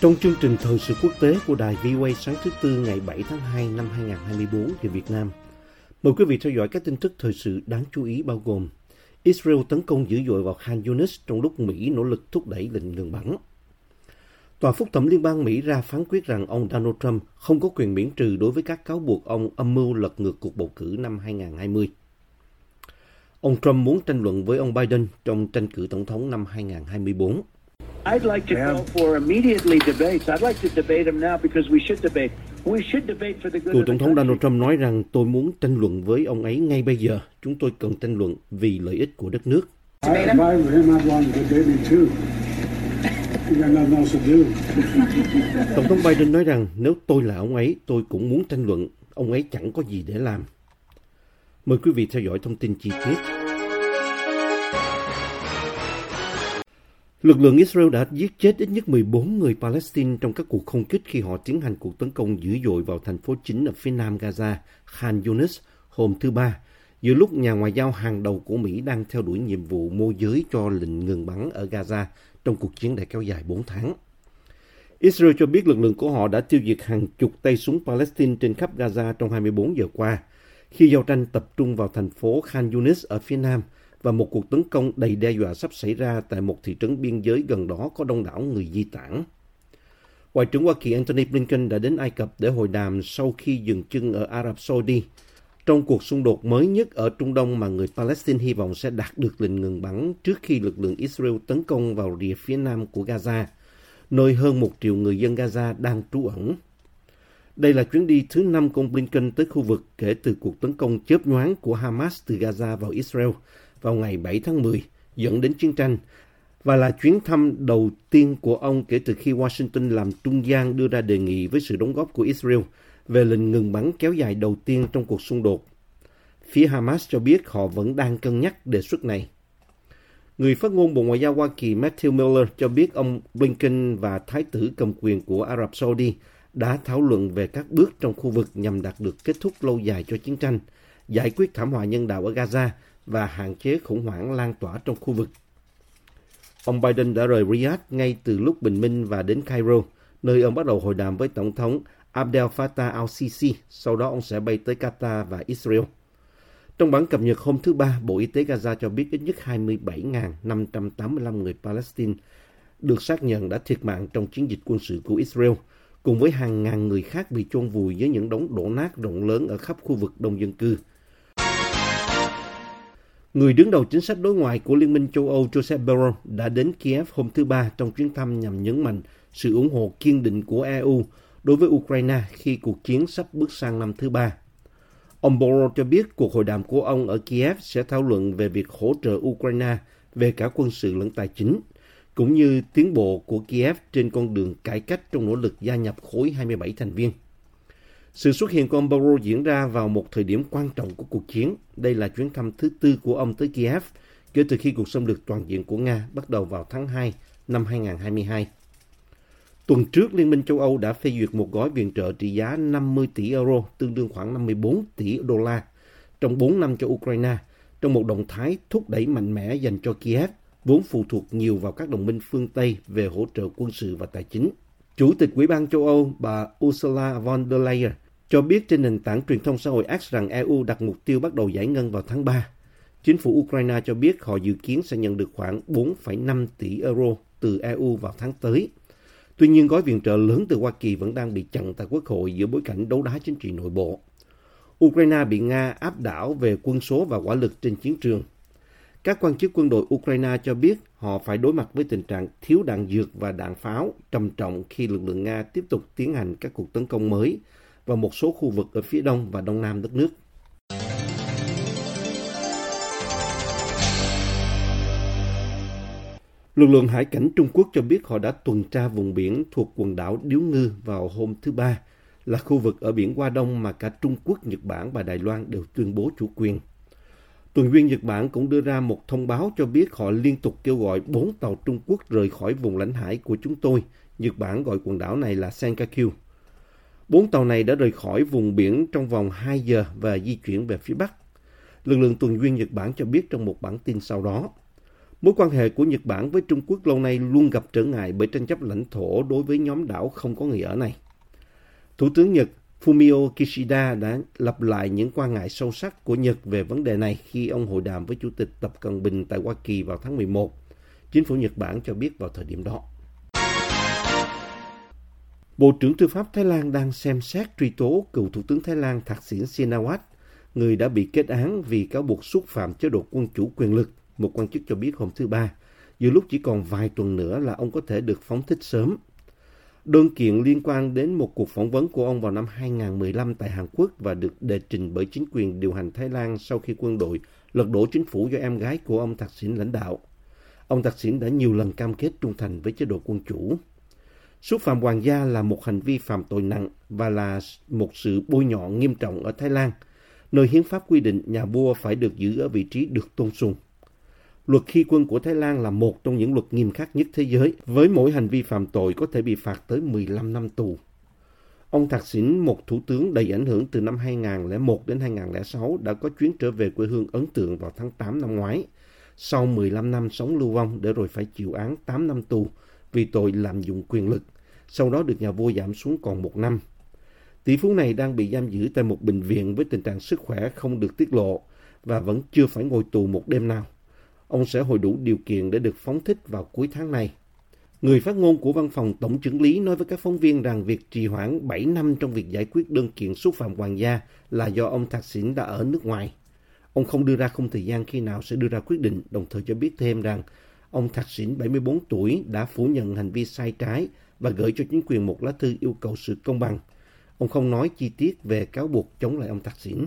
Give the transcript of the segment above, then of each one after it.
Trong chương trình thời sự quốc tế của đài VOA sáng thứ Tư ngày 7 tháng 2 năm 2024 về Việt Nam, mời quý vị theo dõi các tin tức thời sự đáng chú ý bao gồm Israel tấn công dữ dội vào Khan Yunis trong lúc Mỹ nỗ lực thúc đẩy lệnh ngừng bắn. Tòa phúc thẩm liên bang Mỹ ra phán quyết rằng ông Donald Trump không có quyền miễn trừ đối với các cáo buộc ông âm mưu lật ngược cuộc bầu cử năm 2020. Ông Trump muốn tranh luận với ông Biden trong tranh cử tổng thống năm 2024. I'd like to call for immediately debates. I'd like to debate them now because we should debate. We should debate for the good Cựu of the Tổng thống Donald. Trump nói rằng tôi muốn tranh luận với ông ấy ngay bây giờ. Chúng tôi cần tranh luận vì lợi ích của đất nước. Tổng thống Biden nói rằng nếu tôi là ông ấy, tôi cũng muốn tranh luận. Ông ấy chẳng có gì để làm. Mời quý vị theo dõi thông tin chi tiết. Lực lượng Israel đã giết chết ít nhất 14 người Palestine trong các cuộc không kích khi họ tiến hành cuộc tấn công dữ dội vào thành phố chính ở phía nam Gaza, Khan Yunis, hôm thứ Ba, giữa lúc nhà ngoại giao hàng đầu của Mỹ đang theo đuổi nhiệm vụ môi giới cho lệnh ngừng bắn ở Gaza trong cuộc chiến đã kéo dài 4 tháng. Israel cho biết lực lượng của họ đã tiêu diệt hàng chục tay súng Palestine trên khắp Gaza trong 24 giờ qua, khi giao tranh tập trung vào thành phố Khan Yunis ở phía nam và một cuộc tấn công đầy đe dọa sắp xảy ra tại một thị trấn biên giới gần đó có đông đảo người di tản. Ngoại trưởng Hoa Kỳ Antony Blinken đã đến Ai Cập để hội đàm sau khi dừng chân ở Ả Rập Saudi trong cuộc xung đột mới nhất ở Trung Đông mà người Palestine hy vọng sẽ đạt được lệnh ngừng bắn trước khi lực lượng Israel tấn công vào rìa phía nam của Gaza, nơi hơn một triệu người dân Gaza đang trú ẩn. Đây là chuyến đi thứ năm của ông Blinken tới khu vực kể từ cuộc tấn công chớp nhoáng của Hamas từ Gaza vào Israel vào ngày 7 tháng 10, dẫn đến chiến tranh, và là chuyến thăm đầu tiên của ông kể từ khi Washington làm trung gian đưa ra đề nghị với sự đóng góp của Israel về lệnh ngừng bắn kéo dài đầu tiên trong cuộc xung đột. Phía Hamas cho biết họ vẫn đang cân nhắc đề xuất này. Người phát ngôn Bộ Ngoại giao Hoa Kỳ Matthew Miller cho biết ông Blinken và Thái tử cầm quyền của Ả Rập Saudi đã thảo luận về các bước trong khu vực nhằm đạt được kết thúc lâu dài cho chiến tranh, giải quyết thảm họa nhân đạo ở Gaza và hạn chế khủng hoảng lan tỏa trong khu vực. Ông Biden đã rời Riyadh ngay từ lúc bình minh và đến Cairo, nơi ông bắt đầu hội đàm với Tổng thống Abdel Fattah al-Sisi, sau đó ông sẽ bay tới Qatar và Israel. Trong bản cập nhật hôm thứ Ba, Bộ Y tế Gaza cho biết ít nhất 27.585 người Palestine được xác nhận đã thiệt mạng trong chiến dịch quân sự của Israel, cùng với hàng ngàn người khác bị chôn vùi dưới những đống đổ nát rộng lớn ở khắp khu vực đông dân cư. Người đứng đầu chính sách đối ngoại của Liên minh châu Âu Joseph Borrell đã đến Kiev hôm thứ Ba trong chuyến thăm nhằm nhấn mạnh sự ủng hộ kiên định của EU đối với Ukraine khi cuộc chiến sắp bước sang năm thứ ba. Ông Borrell cho biết cuộc hội đàm của ông ở Kiev sẽ thảo luận về việc hỗ trợ Ukraine về cả quân sự lẫn tài chính, cũng như tiến bộ của Kiev trên con đường cải cách trong nỗ lực gia nhập khối 27 thành viên. Sự xuất hiện của ông Barrow diễn ra vào một thời điểm quan trọng của cuộc chiến. Đây là chuyến thăm thứ tư của ông tới Kiev kể từ khi cuộc xâm lược toàn diện của Nga bắt đầu vào tháng 2 năm 2022. Tuần trước, Liên minh châu Âu đã phê duyệt một gói viện trợ trị giá 50 tỷ euro, tương đương khoảng 54 tỷ đô la, trong 4 năm cho Ukraine, trong một động thái thúc đẩy mạnh mẽ dành cho Kiev, vốn phụ thuộc nhiều vào các đồng minh phương Tây về hỗ trợ quân sự và tài chính. Chủ tịch Ủy ban châu Âu bà Ursula von der Leyen cho biết trên nền tảng truyền thông xã hội X rằng EU đặt mục tiêu bắt đầu giải ngân vào tháng 3. Chính phủ Ukraine cho biết họ dự kiến sẽ nhận được khoảng 4,5 tỷ euro từ EU vào tháng tới. Tuy nhiên, gói viện trợ lớn từ Hoa Kỳ vẫn đang bị chặn tại Quốc hội giữa bối cảnh đấu đá chính trị nội bộ. Ukraine bị Nga áp đảo về quân số và quả lực trên chiến trường. Các quan chức quân đội Ukraine cho biết họ phải đối mặt với tình trạng thiếu đạn dược và đạn pháo trầm trọng khi lực lượng Nga tiếp tục tiến hành các cuộc tấn công mới vào một số khu vực ở phía đông và đông nam đất nước. Lực lượng hải cảnh Trung Quốc cho biết họ đã tuần tra vùng biển thuộc quần đảo Điếu Ngư vào hôm thứ Ba, là khu vực ở biển Hoa Đông mà cả Trung Quốc, Nhật Bản và Đài Loan đều tuyên bố chủ quyền. Tuần duyên Nhật Bản cũng đưa ra một thông báo cho biết họ liên tục kêu gọi bốn tàu Trung Quốc rời khỏi vùng lãnh hải của chúng tôi. Nhật Bản gọi quần đảo này là Senkaku. Bốn tàu này đã rời khỏi vùng biển trong vòng 2 giờ và di chuyển về phía Bắc. Lực lượng tuần duyên Nhật Bản cho biết trong một bản tin sau đó. Mối quan hệ của Nhật Bản với Trung Quốc lâu nay luôn gặp trở ngại bởi tranh chấp lãnh thổ đối với nhóm đảo không có người ở này. Thủ tướng Nhật Fumio Kishida đã lặp lại những quan ngại sâu sắc của Nhật về vấn đề này khi ông hội đàm với Chủ tịch Tập Cận Bình tại Hoa Kỳ vào tháng 11. Chính phủ Nhật Bản cho biết vào thời điểm đó. Bộ trưởng Tư pháp Thái Lan đang xem xét truy tố cựu Thủ tướng Thái Lan Thạc sĩ Sinawat, người đã bị kết án vì cáo buộc xúc phạm chế độ quân chủ quyền lực, một quan chức cho biết hôm thứ Ba. Giữa lúc chỉ còn vài tuần nữa là ông có thể được phóng thích sớm. Đơn kiện liên quan đến một cuộc phỏng vấn của ông vào năm 2015 tại Hàn Quốc và được đề trình bởi chính quyền điều hành Thái Lan sau khi quân đội lật đổ chính phủ do em gái của ông Thaksin lãnh đạo. Ông Thaksin đã nhiều lần cam kết trung thành với chế độ quân chủ. Xúc phạm hoàng gia là một hành vi phạm tội nặng và là một sự bôi nhọ nghiêm trọng ở Thái Lan, nơi hiến pháp quy định nhà vua phải được giữ ở vị trí được tôn sùng. Luật khi quân của Thái Lan là một trong những luật nghiêm khắc nhất thế giới, với mỗi hành vi phạm tội có thể bị phạt tới 15 năm tù. Ông Thạc Sĩn, một thủ tướng đầy ảnh hưởng từ năm 2001 đến 2006, đã có chuyến trở về quê hương ấn tượng vào tháng 8 năm ngoái. Sau 15 năm sống lưu vong để rồi phải chịu án 8 năm tù vì tội lạm dụng quyền lực, sau đó được nhà vua giảm xuống còn một năm. Tỷ phú này đang bị giam giữ tại một bệnh viện với tình trạng sức khỏe không được tiết lộ và vẫn chưa phải ngồi tù một đêm nào. Ông sẽ hội đủ điều kiện để được phóng thích vào cuối tháng này. Người phát ngôn của văn phòng tổng trưởng lý nói với các phóng viên rằng việc trì hoãn 7 năm trong việc giải quyết đơn kiện xúc phạm hoàng gia là do ông Thạc Sỉn đã ở nước ngoài. Ông không đưa ra không thời gian khi nào sẽ đưa ra quyết định, đồng thời cho biết thêm rằng ông Thạc Sỉn 74 tuổi đã phủ nhận hành vi sai trái và gửi cho chính quyền một lá thư yêu cầu sự công bằng. Ông không nói chi tiết về cáo buộc chống lại ông Thạc Sỉn.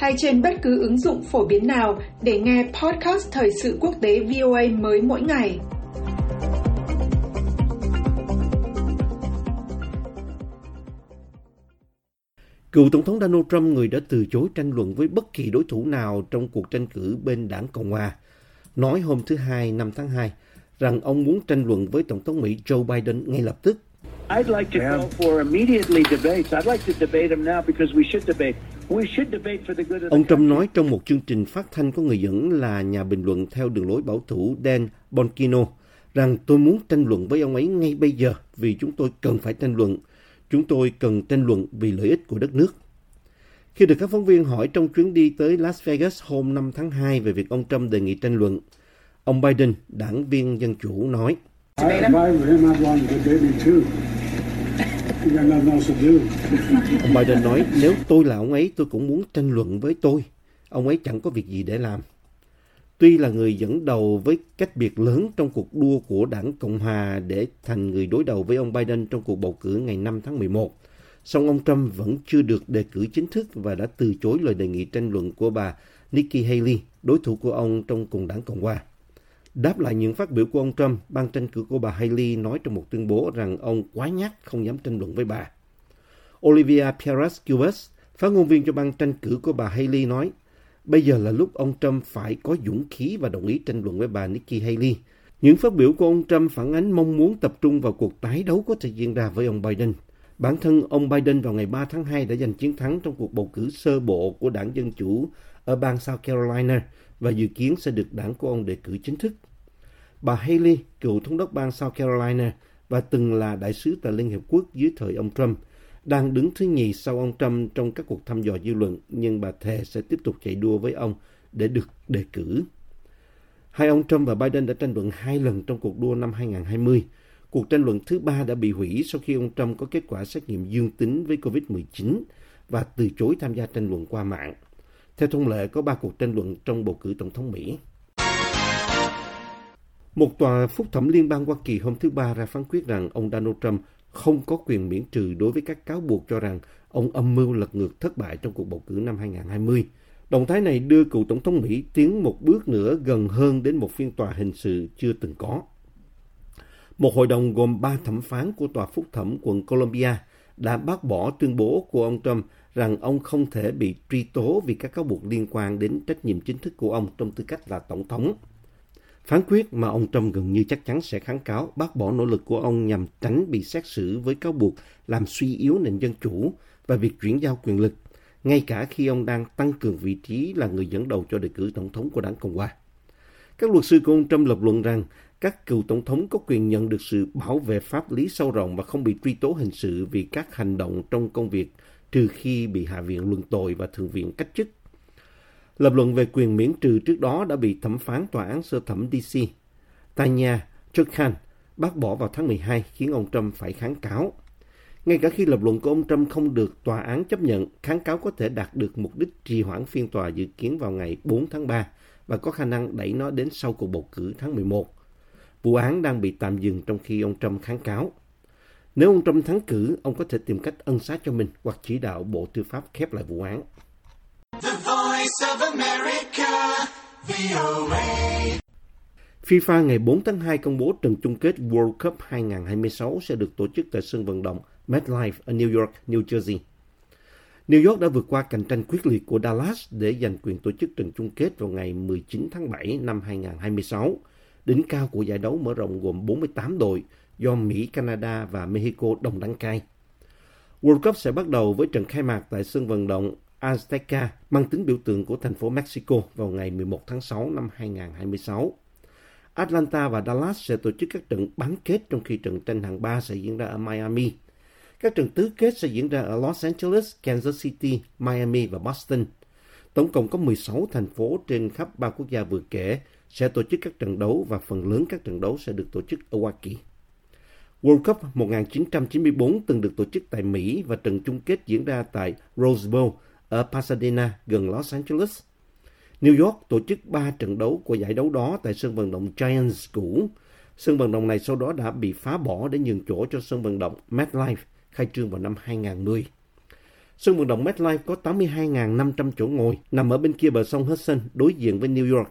hay trên bất cứ ứng dụng phổ biến nào để nghe podcast Thời sự quốc tế VOA mới mỗi ngày. Cựu Tổng thống Donald Trump, người đã từ chối tranh luận với bất kỳ đối thủ nào trong cuộc tranh cử bên đảng Cộng Hòa, nói hôm thứ Hai, 5 tháng 2, rằng ông muốn tranh luận với Tổng thống Mỹ Joe Biden ngay lập tức. I'd like to call for immediately debates. I'd like to debate them now because we should debate. We should debate for the good of the Ông Trump nói trong một chương trình phát thanh có người dẫn là nhà bình luận theo đường lối bảo thủ Dan Bonkino rằng tôi muốn tranh luận với ông ấy ngay bây giờ vì chúng tôi cần phải tranh luận. Chúng tôi cần tranh luận vì lợi ích của đất nước. Khi được các phóng viên hỏi trong chuyến đi tới Las Vegas hôm 5 tháng 2 về việc ông Trump đề nghị tranh luận, ông Biden, đảng viên Dân Chủ, nói I, if I were him, I'd want too. Ông Biden nói nếu tôi là ông ấy tôi cũng muốn tranh luận với tôi. Ông ấy chẳng có việc gì để làm. Tuy là người dẫn đầu với cách biệt lớn trong cuộc đua của đảng Cộng Hòa để thành người đối đầu với ông Biden trong cuộc bầu cử ngày 5 tháng 11, song ông Trump vẫn chưa được đề cử chính thức và đã từ chối lời đề nghị tranh luận của bà Nikki Haley, đối thủ của ông trong cùng đảng Cộng Hòa. Đáp lại những phát biểu của ông Trump, ban tranh cử của bà Haley nói trong một tuyên bố rằng ông quá nhát không dám tranh luận với bà. Olivia Perez Cubas, phát ngôn viên cho ban tranh cử của bà Haley nói, bây giờ là lúc ông Trump phải có dũng khí và đồng ý tranh luận với bà Nikki Haley. Những phát biểu của ông Trump phản ánh mong muốn tập trung vào cuộc tái đấu có thể diễn ra với ông Biden. Bản thân ông Biden vào ngày 3 tháng 2 đã giành chiến thắng trong cuộc bầu cử sơ bộ của đảng Dân Chủ ở bang South Carolina và dự kiến sẽ được đảng của ông đề cử chính thức. Bà Haley, cựu thống đốc bang South Carolina và từng là đại sứ tại Liên Hiệp Quốc dưới thời ông Trump, đang đứng thứ nhì sau ông Trump trong các cuộc thăm dò dư luận, nhưng bà thề sẽ tiếp tục chạy đua với ông để được đề cử. Hai ông Trump và Biden đã tranh luận hai lần trong cuộc đua năm 2020. Cuộc tranh luận thứ ba đã bị hủy sau khi ông Trump có kết quả xét nghiệm dương tính với COVID-19 và từ chối tham gia tranh luận qua mạng. Theo thông lệ, có ba cuộc tranh luận trong bầu cử tổng thống Mỹ. Một tòa phúc thẩm liên bang Hoa Kỳ hôm thứ Ba ra phán quyết rằng ông Donald Trump không có quyền miễn trừ đối với các cáo buộc cho rằng ông âm mưu lật ngược thất bại trong cuộc bầu cử năm 2020. Động thái này đưa cựu Tổng thống Mỹ tiến một bước nữa gần hơn đến một phiên tòa hình sự chưa từng có. Một hội đồng gồm ba thẩm phán của Tòa Phúc thẩm quận Columbia đã bác bỏ tuyên bố của ông Trump rằng ông không thể bị truy tố vì các cáo buộc liên quan đến trách nhiệm chính thức của ông trong tư cách là Tổng thống. Phán quyết mà ông Trump gần như chắc chắn sẽ kháng cáo bác bỏ nỗ lực của ông nhằm tránh bị xét xử với cáo buộc làm suy yếu nền dân chủ và việc chuyển giao quyền lực, ngay cả khi ông đang tăng cường vị trí là người dẫn đầu cho đề cử tổng thống của đảng Cộng hòa. Các luật sư của ông Trump lập luận rằng các cựu tổng thống có quyền nhận được sự bảo vệ pháp lý sâu rộng và không bị truy tố hình sự vì các hành động trong công việc trừ khi bị Hạ viện luận tội và Thượng viện cách chức. Lập luận về quyền miễn trừ trước đó đã bị thẩm phán tòa án sơ thẩm DC. Tanya Khan bác bỏ vào tháng 12 khiến ông Trump phải kháng cáo. Ngay cả khi lập luận của ông Trump không được tòa án chấp nhận, kháng cáo có thể đạt được mục đích trì hoãn phiên tòa dự kiến vào ngày 4 tháng 3 và có khả năng đẩy nó đến sau cuộc bầu cử tháng 11. Vụ án đang bị tạm dừng trong khi ông Trump kháng cáo. Nếu ông Trump thắng cử, ông có thể tìm cách ân xá cho mình hoặc chỉ đạo Bộ Tư pháp khép lại vụ án. The voice of America, VOA. FIFA ngày 4 tháng 2 công bố trận chung kết World Cup 2026 sẽ được tổ chức tại sân vận động MetLife ở New York, New Jersey. New York đã vượt qua cạnh tranh quyết liệt của Dallas để giành quyền tổ chức trận chung kết vào ngày 19 tháng 7 năm 2026. Đỉnh cao của giải đấu mở rộng gồm 48 đội do Mỹ, Canada và Mexico đồng đăng cai. World Cup sẽ bắt đầu với trận khai mạc tại sân vận động Azteca mang tính biểu tượng của thành phố Mexico vào ngày 11 tháng 6 năm 2026. Atlanta và Dallas sẽ tổ chức các trận bán kết trong khi trận tranh hạng 3 sẽ diễn ra ở Miami. Các trận tứ kết sẽ diễn ra ở Los Angeles, Kansas City, Miami và Boston. Tổng cộng có 16 thành phố trên khắp ba quốc gia vừa kể sẽ tổ chức các trận đấu và phần lớn các trận đấu sẽ được tổ chức ở Hoa Kỳ. World Cup 1994 từng được tổ chức tại Mỹ và trận chung kết diễn ra tại Rose Bowl ở Pasadena gần Los Angeles. New York tổ chức 3 trận đấu của giải đấu đó tại sân vận động Giants cũ. Sân vận động này sau đó đã bị phá bỏ để nhường chỗ cho sân vận động MetLife khai trương vào năm 2010. Sân vận động MetLife có 82.500 chỗ ngồi, nằm ở bên kia bờ sông Hudson, đối diện với New York,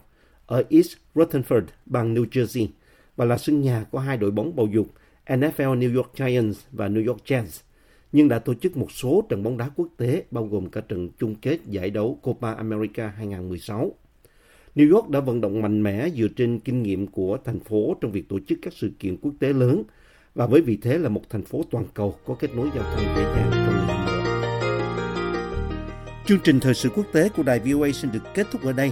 ở East Rutherford, bang New Jersey, và là sân nhà của hai đội bóng bầu dục NFL New York Giants và New York Jets, nhưng đã tổ chức một số trận bóng đá quốc tế bao gồm cả trận chung kết giải đấu Copa America 2016. New York đã vận động mạnh mẽ dựa trên kinh nghiệm của thành phố trong việc tổ chức các sự kiện quốc tế lớn và với vị thế là một thành phố toàn cầu có kết nối giao thông dễ dàng cho người hâm mộ. Chương trình thời sự quốc tế của đài VOA xin được kết thúc ở đây.